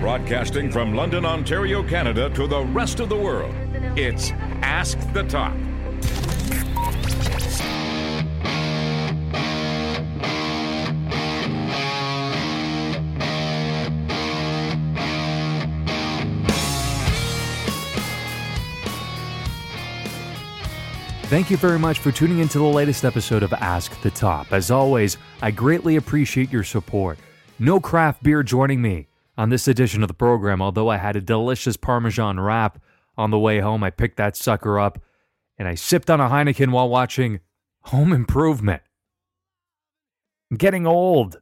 Broadcasting from London, Ontario, Canada to the rest of the world, it's Ask the Top. Thank you very much for tuning into the latest episode of Ask the Top. As always, I greatly appreciate your support. No craft beer joining me on this edition of the program, although I had a delicious Parmesan wrap on the way home. I picked that sucker up and I sipped on a Heineken while watching Home Improvement. I'm getting old.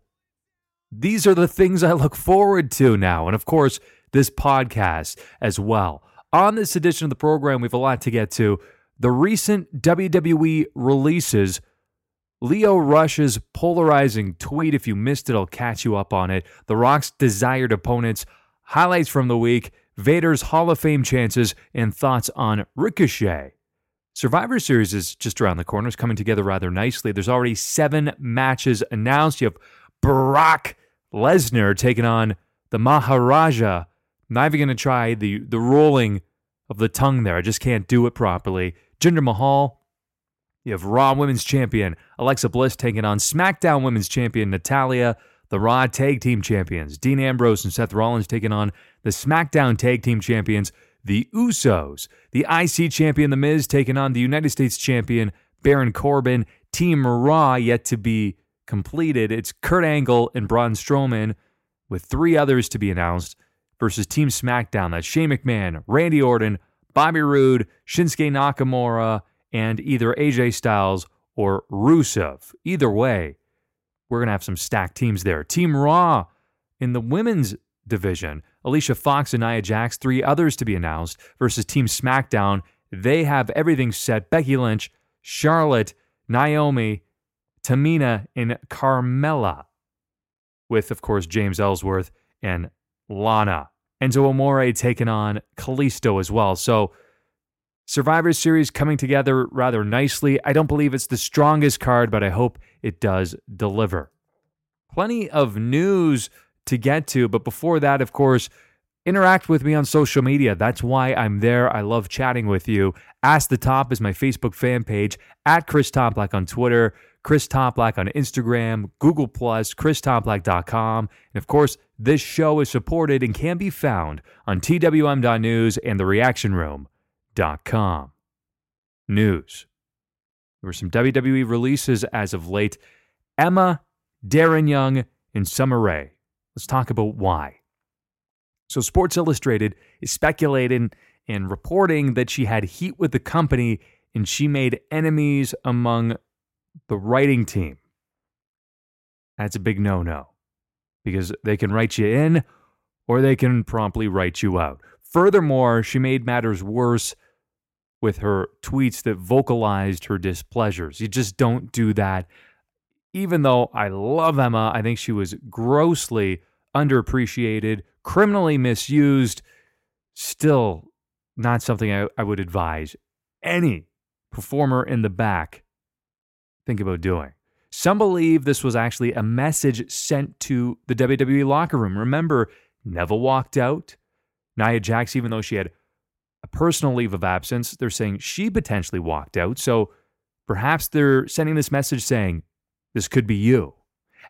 These are the things I look forward to now. And of course, this podcast as well. On this edition of the program, we have a lot to get to the recent WWE releases, Lio Rush's polarizing tweet. If you missed it, I'll catch you up on it. The Rock's desired opponents, highlights from the week, Vader's Hall of Fame chances, and thoughts on Ricochet. Survivor Series is just around the corner. It's coming together rather nicely. There's already seven matches announced. You have Brock Lesnar taking on the Maharaja. not even going to try the, the rolling of the tongue there. I just can't do it properly. Jinder Mahal. You have Raw Women's Champion Alexa Bliss taking on SmackDown Women's Champion Natalya. The Raw Tag Team Champions Dean Ambrose and Seth Rollins taking on the SmackDown Tag Team Champions, the Usos. The IC Champion The Miz taking on the United States Champion Baron Corbin. Team Raw yet to be completed. It's Kurt Angle and Braun Strowman with three others to be announced versus Team SmackDown. That's Shane McMahon, Randy Orton, Bobby Roode, Shinsuke Nakamura, and either AJ Styles or Rusev. Either way, we're going to have some stacked teams there. Team Raw in the women's division, Alicia Fox and Nia Jax, three others to be announced, versus Team SmackDown. They have everything set. Becky Lynch, Charlotte, Naomi, Tamina, and Carmella, with, of course, James Ellsworth and Lana. Enzo Amore taking on Kalisto as well. So Survivor Series coming together rather nicely. I don't believe it's the strongest card, but I hope it does deliver. Plenty of news to get to, but before that, of course, interact with me on social media. That's why I'm there. I love chatting with you. Ask the Top is my Facebook fan page, at Chris Toplack on Twitter, Chris Toplack on Instagram, Google Plus, ChrisToplack.com, and of course, this show is supported and can be found on TWM.news and thereactionroom.com. News. There were some WWE releases as of late. Emma, Darren Young, and Summer Rae. Let's talk about why. So, Sports Illustrated is speculating and reporting that she had heat with the company and she made enemies among the writing team. That's a big no no because they can write you in or they can promptly write you out. Furthermore, she made matters worse with her tweets that vocalized her displeasures. You just don't do that. Even though I love Emma, I think she was grossly underappreciated, criminally misused, still not something I, I would advise any performer in the back think about doing. Some believe this was actually a message sent to the WWE locker room. Remember, Neville walked out. Nia Jax, even though she had a personal leave of absence, they're saying she potentially walked out. So perhaps they're sending this message saying, this could be you.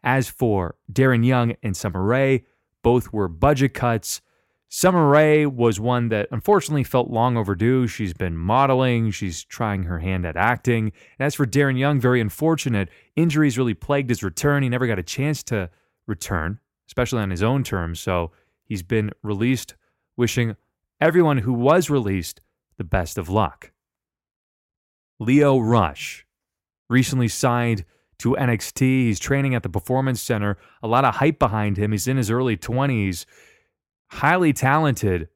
As for Darren Young and Summer Rae, both were budget cuts. Summer Rae was one that unfortunately felt long overdue. She's been modeling, she's trying her hand at acting. And as for Darren Young, very unfortunate. Injuries really plagued his return. He never got a chance to return, especially on his own terms. So he's been released, wishing everyone who was released the best of luck. Lio Rush recently signed to NXT. He's training at the Performance Center. A lot of hype behind him. He's in his early 20s highly talented,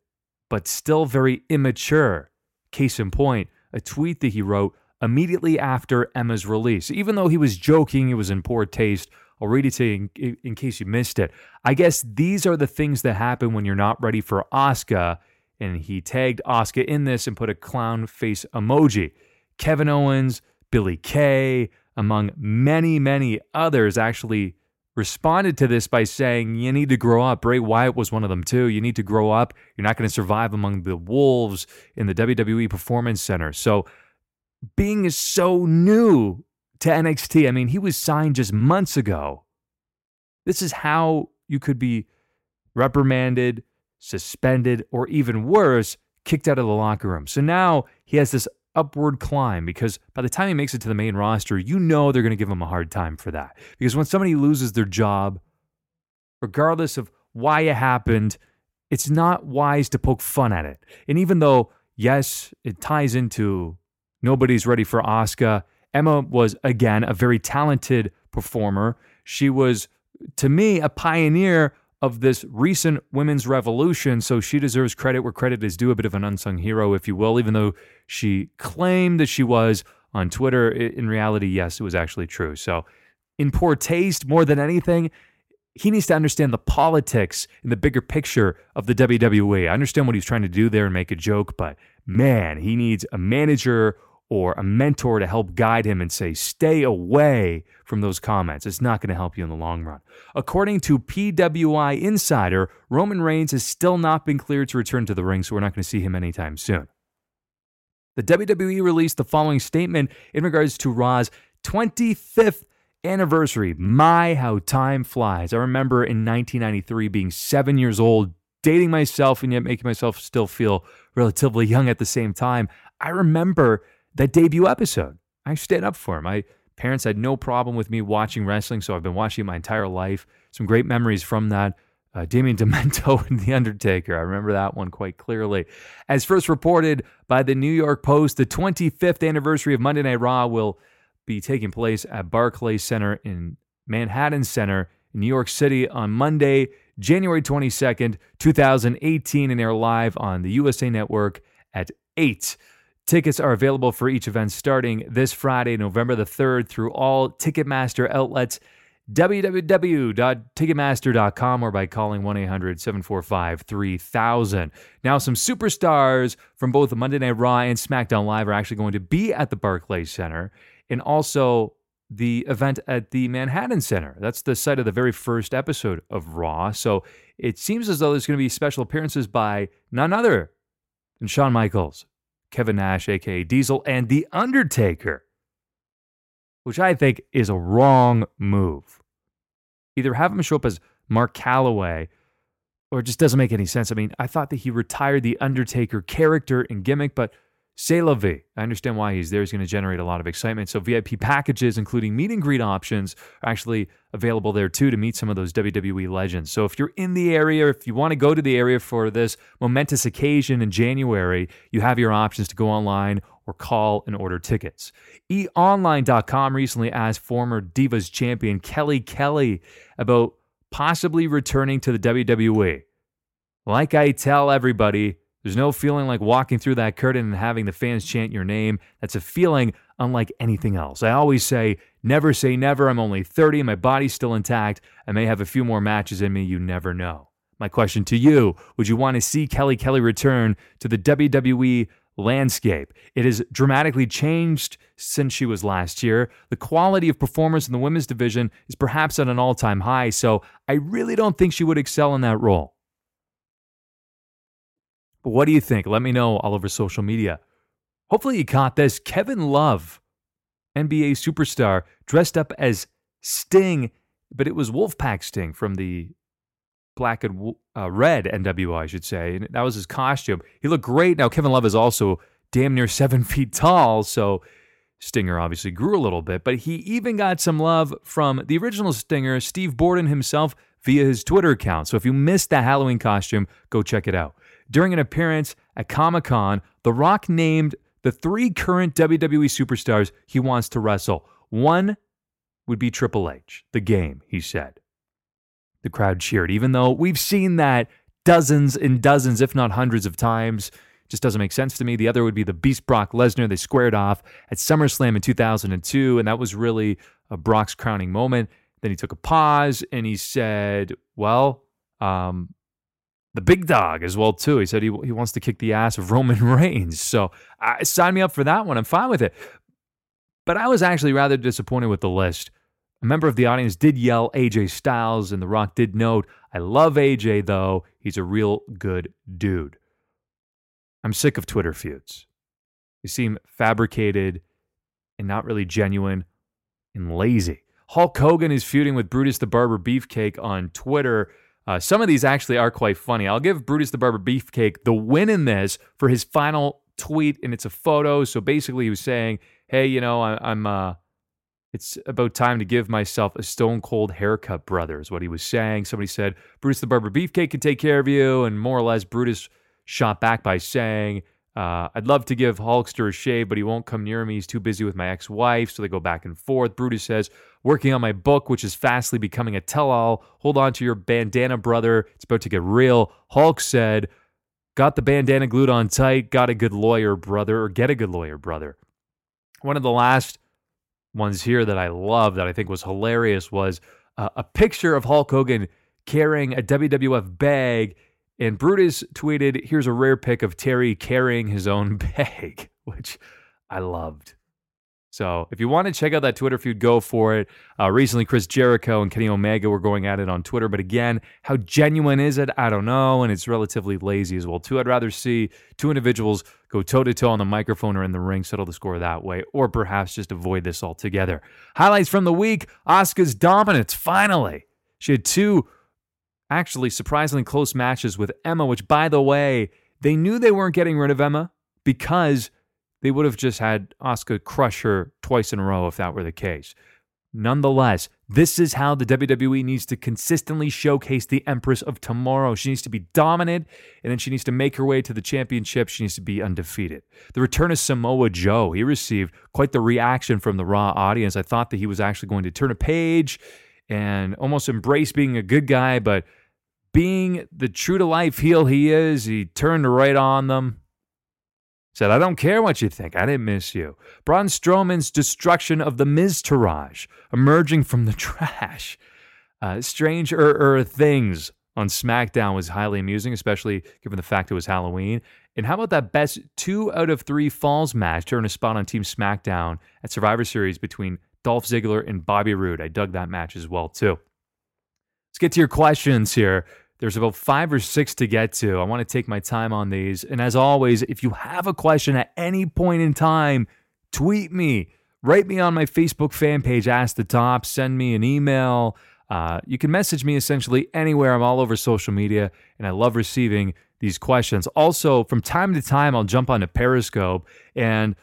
but still very immature. Case in point, a tweet that he wrote immediately after Emma's release. Even though he was joking, it was in poor taste. I'll read it to you in, in case you missed it. I guess these are the things that happen when you're not ready for Asuka. And he tagged Asuka in this and put a clown face emoji. Kevin Owens, Billie Kay, among many, many others, actually responded to this by saying, You need to grow up. Bray Wyatt was one of them too. You need to grow up. You're not going to survive among the wolves in the WWE Performance Center. So, being so new to NXT, I mean, he was signed just months ago. This is how you could be reprimanded, suspended, or even worse, kicked out of the locker room. So now he has this upward climb because by the time he makes it to the main roster, you know they're going to give him a hard time for that. Because when somebody loses their job, regardless of why it happened, it's not wise to poke fun at it. And even though, yes, it ties into nobody's ready for Asuka, Emma was, again, a very talented performer. She was, to me, a pioneer of this recent women's revolution. So she deserves credit where credit is due, a bit of an unsung hero, if you will, even though she claimed that she was on Twitter. In reality, yes, it was actually true. So, in poor taste, more than anything, he needs to understand the politics and the bigger picture of the WWE. I understand what he's trying to do there and make a joke, but man, he needs a manager or a mentor to help guide him and say, stay away from those comments. It's not going to help you in the long run. According to PWI Insider, Roman Reigns has still not been cleared to return to the ring, so we're not going to see him anytime soon. The WWE released the following statement in regards to Raw's 25th anniversary. My, how time flies. I remember in 1993 being seven years old, dating myself, and yet making myself still feel relatively young at the same time. I remember that debut episode. I stayed up for him. My parents had no problem with me watching wrestling, so I've been watching it my entire life. Some great memories from that. Uh, Damien Demento and The Undertaker. I remember that one quite clearly. As first reported by the New York Post, the 25th anniversary of Monday Night Raw will be taking place at Barclays Center in Manhattan Center in New York City on Monday, January 22nd, 2018, and air live on the USA Network at 8. Tickets are available for each event starting this Friday, November the 3rd, through all Ticketmaster outlets, www.ticketmaster.com, or by calling 1 800 745 3000. Now, some superstars from both Monday Night Raw and SmackDown Live are actually going to be at the Barclays Center and also the event at the Manhattan Center. That's the site of the very first episode of Raw. So it seems as though there's going to be special appearances by none other than Shawn Michaels, Kevin Nash, aka Diesel, and The Undertaker, which I think is a wrong move. Either have him show up as Mark Calaway, or it just doesn't make any sense. I mean, I thought that he retired the Undertaker character and gimmick, but C'est la vie. I understand why he's there. He's going to generate a lot of excitement. So VIP packages, including meet and greet options, are actually available there too to meet some of those WWE legends. So if you're in the area, if you want to go to the area for this momentous occasion in January, you have your options to go online or call and order tickets. eOnline.com recently asked former Divas champion Kelly Kelly about possibly returning to the WWE. Like I tell everybody, there's no feeling like walking through that curtain and having the fans chant your name. That's a feeling unlike anything else. I always say, never say never. I'm only 30, my body's still intact. I may have a few more matches in me. You never know. My question to you Would you want to see Kelly Kelly return to the WWE landscape? It has dramatically changed since she was last year. The quality of performance in the women's division is perhaps at an all time high, so I really don't think she would excel in that role. But what do you think? Let me know all over social media. Hopefully, you caught this. Kevin Love, NBA superstar, dressed up as Sting, but it was Wolfpack Sting from the black and uh, red NWO, I should say. And that was his costume. He looked great. Now, Kevin Love is also damn near seven feet tall, so Stinger obviously grew a little bit, but he even got some love from the original Stinger, Steve Borden himself, via his Twitter account. So if you missed that Halloween costume, go check it out. During an appearance at Comic Con, The Rock named the three current WWE superstars he wants to wrestle. One would be Triple H, the game, he said. The crowd cheered, even though we've seen that dozens and dozens, if not hundreds of times. Just doesn't make sense to me. The other would be the Beast Brock Lesnar. They squared off at SummerSlam in 2002, and that was really a Brock's crowning moment. Then he took a pause and he said, Well, um, the big dog as well too. He said he he wants to kick the ass of Roman Reigns. So I sign me up for that one. I'm fine with it. But I was actually rather disappointed with the list A member of the audience did yell AJ Styles, and The Rock did note, I love AJ though. He's a real good dude. I'm sick of Twitter feuds. They seem fabricated and not really genuine and lazy. Hulk Hogan is feuding with Brutus the Barber Beefcake on Twitter. Uh, some of these actually are quite funny. I'll give Brutus the Barber Beefcake the win in this for his final tweet, and it's a photo. So basically, he was saying, "Hey, you know, I, am uh, it's about time to give myself a stone cold haircut, brother." Is what he was saying. Somebody said Brutus the Barber Beefcake can take care of you, and more or less, Brutus shot back by saying, uh, I'd love to give Hulkster a shave, but he won't come near me. He's too busy with my ex wife. So they go back and forth. Brutus says, Working on my book, which is fastly becoming a tell all. Hold on to your bandana, brother. It's about to get real. Hulk said, Got the bandana glued on tight. Got a good lawyer, brother, or get a good lawyer, brother. One of the last ones here that I love that I think was hilarious was uh, a picture of Hulk Hogan carrying a WWF bag and Brutus tweeted, Here's a rare pic of Terry carrying his own bag, which I loved. So if you want to check out that Twitter feud, go for it. Uh, recently, Chris Jericho and Kenny Omega were going at it on Twitter. But again, how genuine is it? I don't know. And it's relatively lazy as well, too. I'd rather see two individuals go toe to toe on the microphone or in the ring, settle the score that way, or perhaps just avoid this altogether. Highlights from the week Asuka's dominance, finally. She had two actually surprisingly close matches with Emma, which, by the way, they knew they weren't getting rid of Emma because they would have just had Asuka crush her twice in a row if that were the case. Nonetheless, this is how the WWE needs to consistently showcase the Empress of Tomorrow. She needs to be dominant, and then she needs to make her way to the championship. She needs to be undefeated. The return of Samoa Joe, he received quite the reaction from the Raw audience. I thought that he was actually going to turn a page and almost embrace being a good guy, but being the true to life heel he is, he turned right on them. Said, I don't care what you think. I didn't miss you. Braun Strowman's destruction of the Miz Miztourage, emerging from the trash. Uh, strange er, er things on SmackDown was highly amusing, especially given the fact it was Halloween. And how about that best two out of three falls match to earn a spot on Team SmackDown at Survivor Series between Dolph Ziggler and Bobby Roode? I dug that match as well, too. Let's get to your questions here. There's about five or six to get to. I want to take my time on these. And as always, if you have a question at any point in time, tweet me, write me on my Facebook fan page, Ask the Top, send me an email. Uh, you can message me essentially anywhere. I'm all over social media, and I love receiving these questions. Also, from time to time, I'll jump onto Periscope and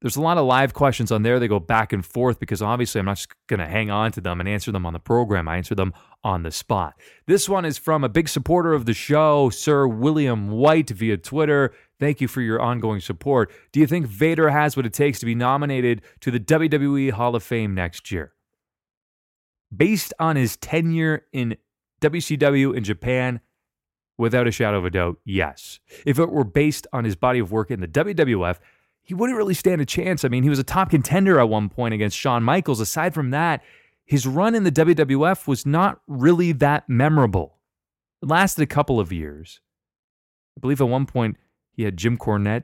there's a lot of live questions on there. They go back and forth because obviously I'm not just going to hang on to them and answer them on the program. I answer them on the spot. This one is from a big supporter of the show, Sir William White, via Twitter. Thank you for your ongoing support. Do you think Vader has what it takes to be nominated to the WWE Hall of Fame next year? Based on his tenure in WCW in Japan, without a shadow of a doubt, yes. If it were based on his body of work in the WWF, he wouldn't really stand a chance. I mean, he was a top contender at one point against Shawn Michaels. Aside from that, his run in the WWF was not really that memorable. It lasted a couple of years. I believe at one point he had Jim Cornette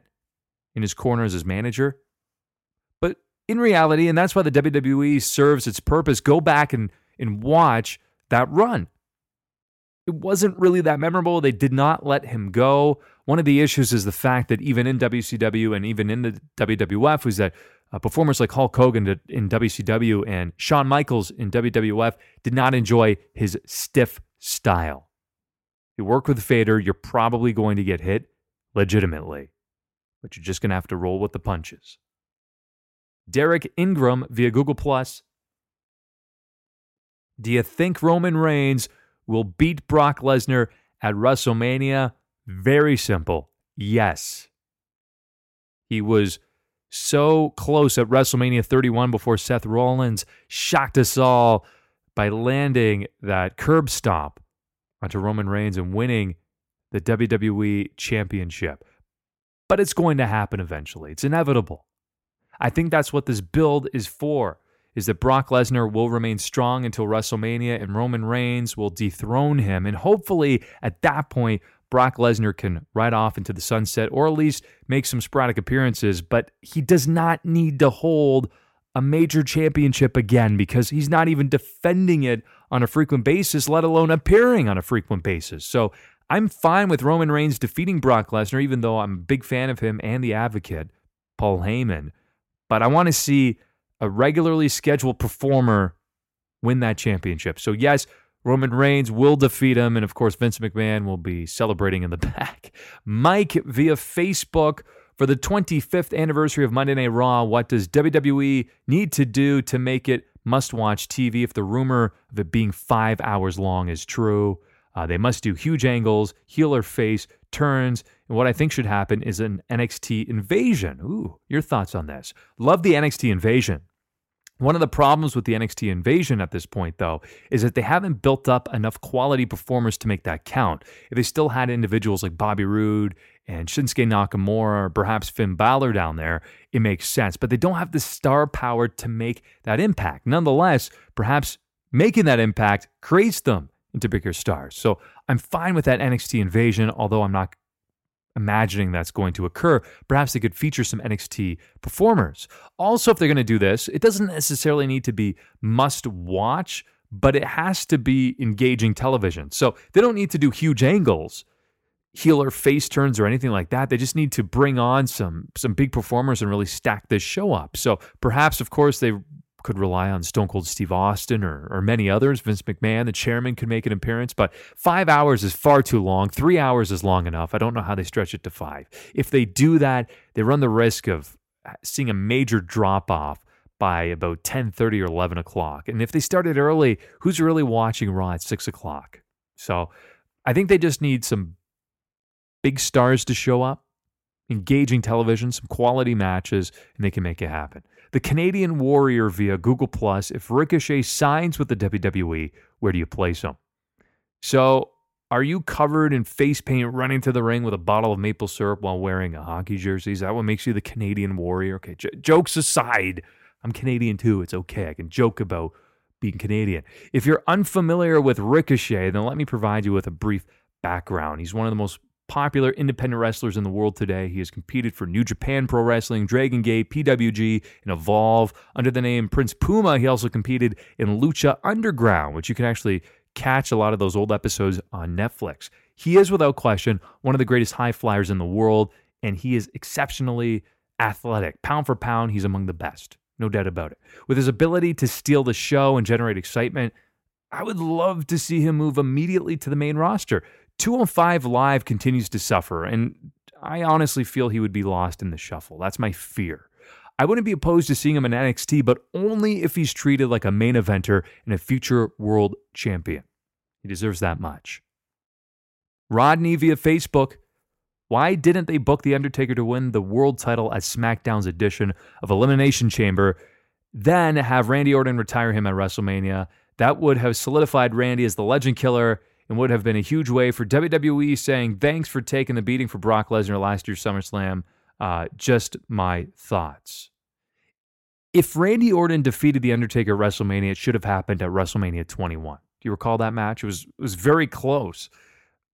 in his corner as his manager. But in reality, and that's why the WWE serves its purpose, go back and, and watch that run it wasn't really that memorable. They did not let him go. One of the issues is the fact that even in WCW and even in the WWF was that uh, performers like Hulk Hogan in WCW and Shawn Michaels in WWF did not enjoy his stiff style. You work with Vader, you're probably going to get hit legitimately, but you're just going to have to roll with the punches. Derek Ingram via Google Plus. Do you think Roman Reigns will beat Brock Lesnar at WrestleMania? Very simple. Yes. He was so close at WrestleMania 31 before Seth Rollins shocked us all by landing that curb stomp onto Roman Reigns and winning the WWE Championship. But it's going to happen eventually. It's inevitable. I think that's what this build is for is that Brock Lesnar will remain strong until WrestleMania and Roman Reigns will dethrone him. And hopefully at that point, Brock Lesnar can ride off into the sunset or at least make some sporadic appearances, but he does not need to hold a major championship again because he's not even defending it on a frequent basis, let alone appearing on a frequent basis. So I'm fine with Roman Reigns defeating Brock Lesnar, even though I'm a big fan of him and the advocate, Paul Heyman. But I want to see a regularly scheduled performer win that championship. So, yes, Roman Reigns will defeat him. And of course, Vince McMahon will be celebrating in the back. Mike via Facebook for the 25th anniversary of Monday Night Raw. What does WWE need to do to make it must watch TV if the rumor of it being five hours long is true? Uh, they must do huge angles, heel or face, turns, and what I think should happen is an NXT invasion. Ooh, your thoughts on this? Love the NXT invasion. One of the problems with the NXT invasion at this point, though, is that they haven't built up enough quality performers to make that count. If they still had individuals like Bobby Roode and Shinsuke Nakamura or perhaps Finn Balor down there, it makes sense. But they don't have the star power to make that impact. Nonetheless, perhaps making that impact creates them into bigger stars. So I'm fine with that NXT invasion, although I'm not imagining that's going to occur. Perhaps they could feature some NXT performers. Also, if they're going to do this, it doesn't necessarily need to be must watch, but it has to be engaging television. So they don't need to do huge angles, heel or face turns or anything like that. They just need to bring on some some big performers and really stack this show up. So perhaps, of course, they could rely on Stone Cold Steve Austin or, or many others. Vince McMahon, the chairman, could make an appearance, but five hours is far too long. Three hours is long enough. I don't know how they stretch it to five. If they do that, they run the risk of seeing a major drop off by about 10.30 or 11 o'clock. And if they started early, who's really watching Raw at 6 o'clock? So I think they just need some big stars to show up, engaging television, some quality matches, and they can make it happen the Canadian Warrior via Google Plus. If Ricochet signs with the WWE, where do you place him? So, are you covered in face paint running to the ring with a bottle of maple syrup while wearing a hockey jersey? Is that what makes you the Canadian Warrior? Okay, j- jokes aside, I'm Canadian too. It's okay. I can joke about being Canadian. If you're unfamiliar with Ricochet, then let me provide you with a brief background. He's one of the most popular independent wrestlers in the world today. He has competed for New Japan Pro Wrestling, Dragon Gate, PWG, and Evolve. Under the name Prince Puma, he also competed in Lucha Underground, which you can actually catch a lot of those old episodes on Netflix. He is, without question, one of the greatest high flyers in the world, and he is exceptionally athletic. Pound for pound, he's among the best. No doubt about it. With his ability to steal the show and generate excitement, I would love to see him move immediately to the main roster. 205 Live continues to suffer, and I honestly feel he would be lost in the shuffle. That's my fear. I wouldn't be opposed to seeing him in NXT, but only if he's treated like a main eventer and a future world champion. He deserves that much. Rodney via Facebook. Why didn't they book The Undertaker to win the world title at SmackDown's edition of Elimination Chamber, then have Randy Orton retire him at WrestleMania? That would have solidified Randy as the legend killer and would have been a huge way for WWE saying thanks for taking the beating for Brock Lesnar last year's SummerSlam. Uh, just my thoughts. If Randy Orton defeated The Undertaker at WrestleMania, it should have happened at WrestleMania 21. Do you recall that match? It was, it was very close.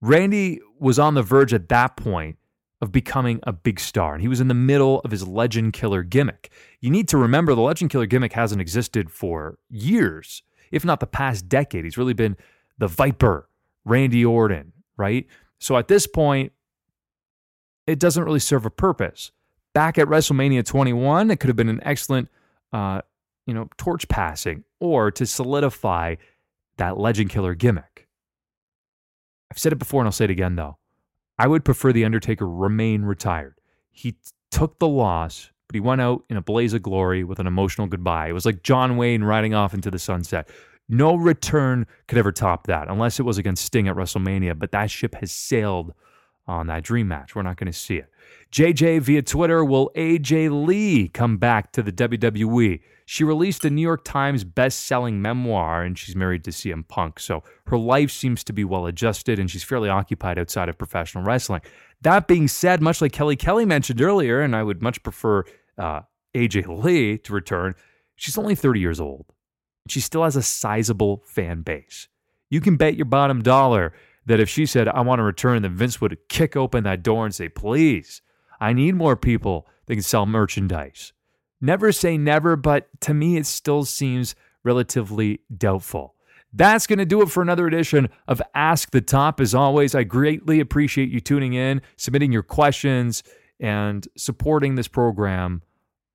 Randy was on the verge at that point of becoming a big star, and he was in the middle of his legend killer gimmick. You need to remember the legend killer gimmick hasn't existed for years, if not the past decade. He's really been the Viper Randy Orton, right? So at this point, it doesn't really serve a purpose. Back at WrestleMania 21, it could have been an excellent, uh, you know, torch passing or to solidify that legend killer gimmick. I've said it before and I'll say it again though. I would prefer The Undertaker remain retired. He t- took the loss, but he went out in a blaze of glory with an emotional goodbye. It was like John Wayne riding off into the sunset. No return could ever top that unless it was against Sting at WrestleMania, but that ship has sailed on that dream match. We're not going to see it. JJ via Twitter will AJ Lee come back to the WWE? She released the New York Times best-selling memoir and she's married to CM Punk. So her life seems to be well adjusted and she's fairly occupied outside of professional wrestling. That being said, much like Kelly Kelly mentioned earlier, and I would much prefer uh, AJ Lee to return, she's only 30 years old she still has a sizable fan base. You can bet your bottom dollar that if she said, I want to return, then Vince would kick open that door and say, Please, I need more people that can sell merchandise. Never say never, but to me, it still seems relatively doubtful. That's going to do it for another edition of Ask the Top. As always, I greatly appreciate you tuning in, submitting your questions, and supporting this program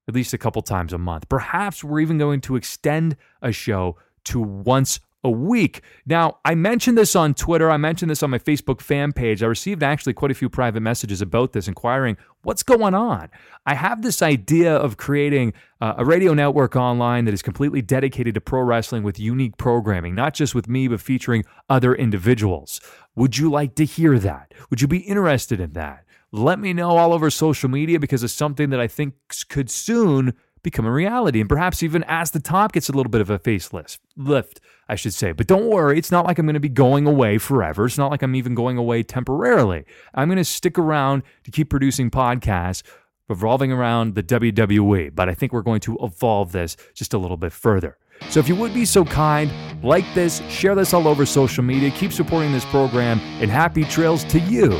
at least a couple times a month. Perhaps we're even going to extend a show to once a week. Now, I mentioned this on Twitter. I mentioned this on my Facebook fan page. I received actually quite a few private messages about this, inquiring what's going on. I have this idea of creating uh, a radio network online that is completely dedicated to pro wrestling with unique programming, not just with me, but featuring other individuals. Would you like to hear that? Would you be interested in that? Let me know all over social media because it's something that I think could soon become a reality and perhaps even Ask the Top gets a little bit of a facelift lift I should say. But don't worry, it's not like I'm going to be going away forever. It's not like I'm even going away temporarily. I'm going to stick around to keep producing podcasts revolving around the WWE, but I think we're going to evolve this just a little bit further. So if you would be so kind, like this, share this all over social media, keep supporting this program, and happy trails to you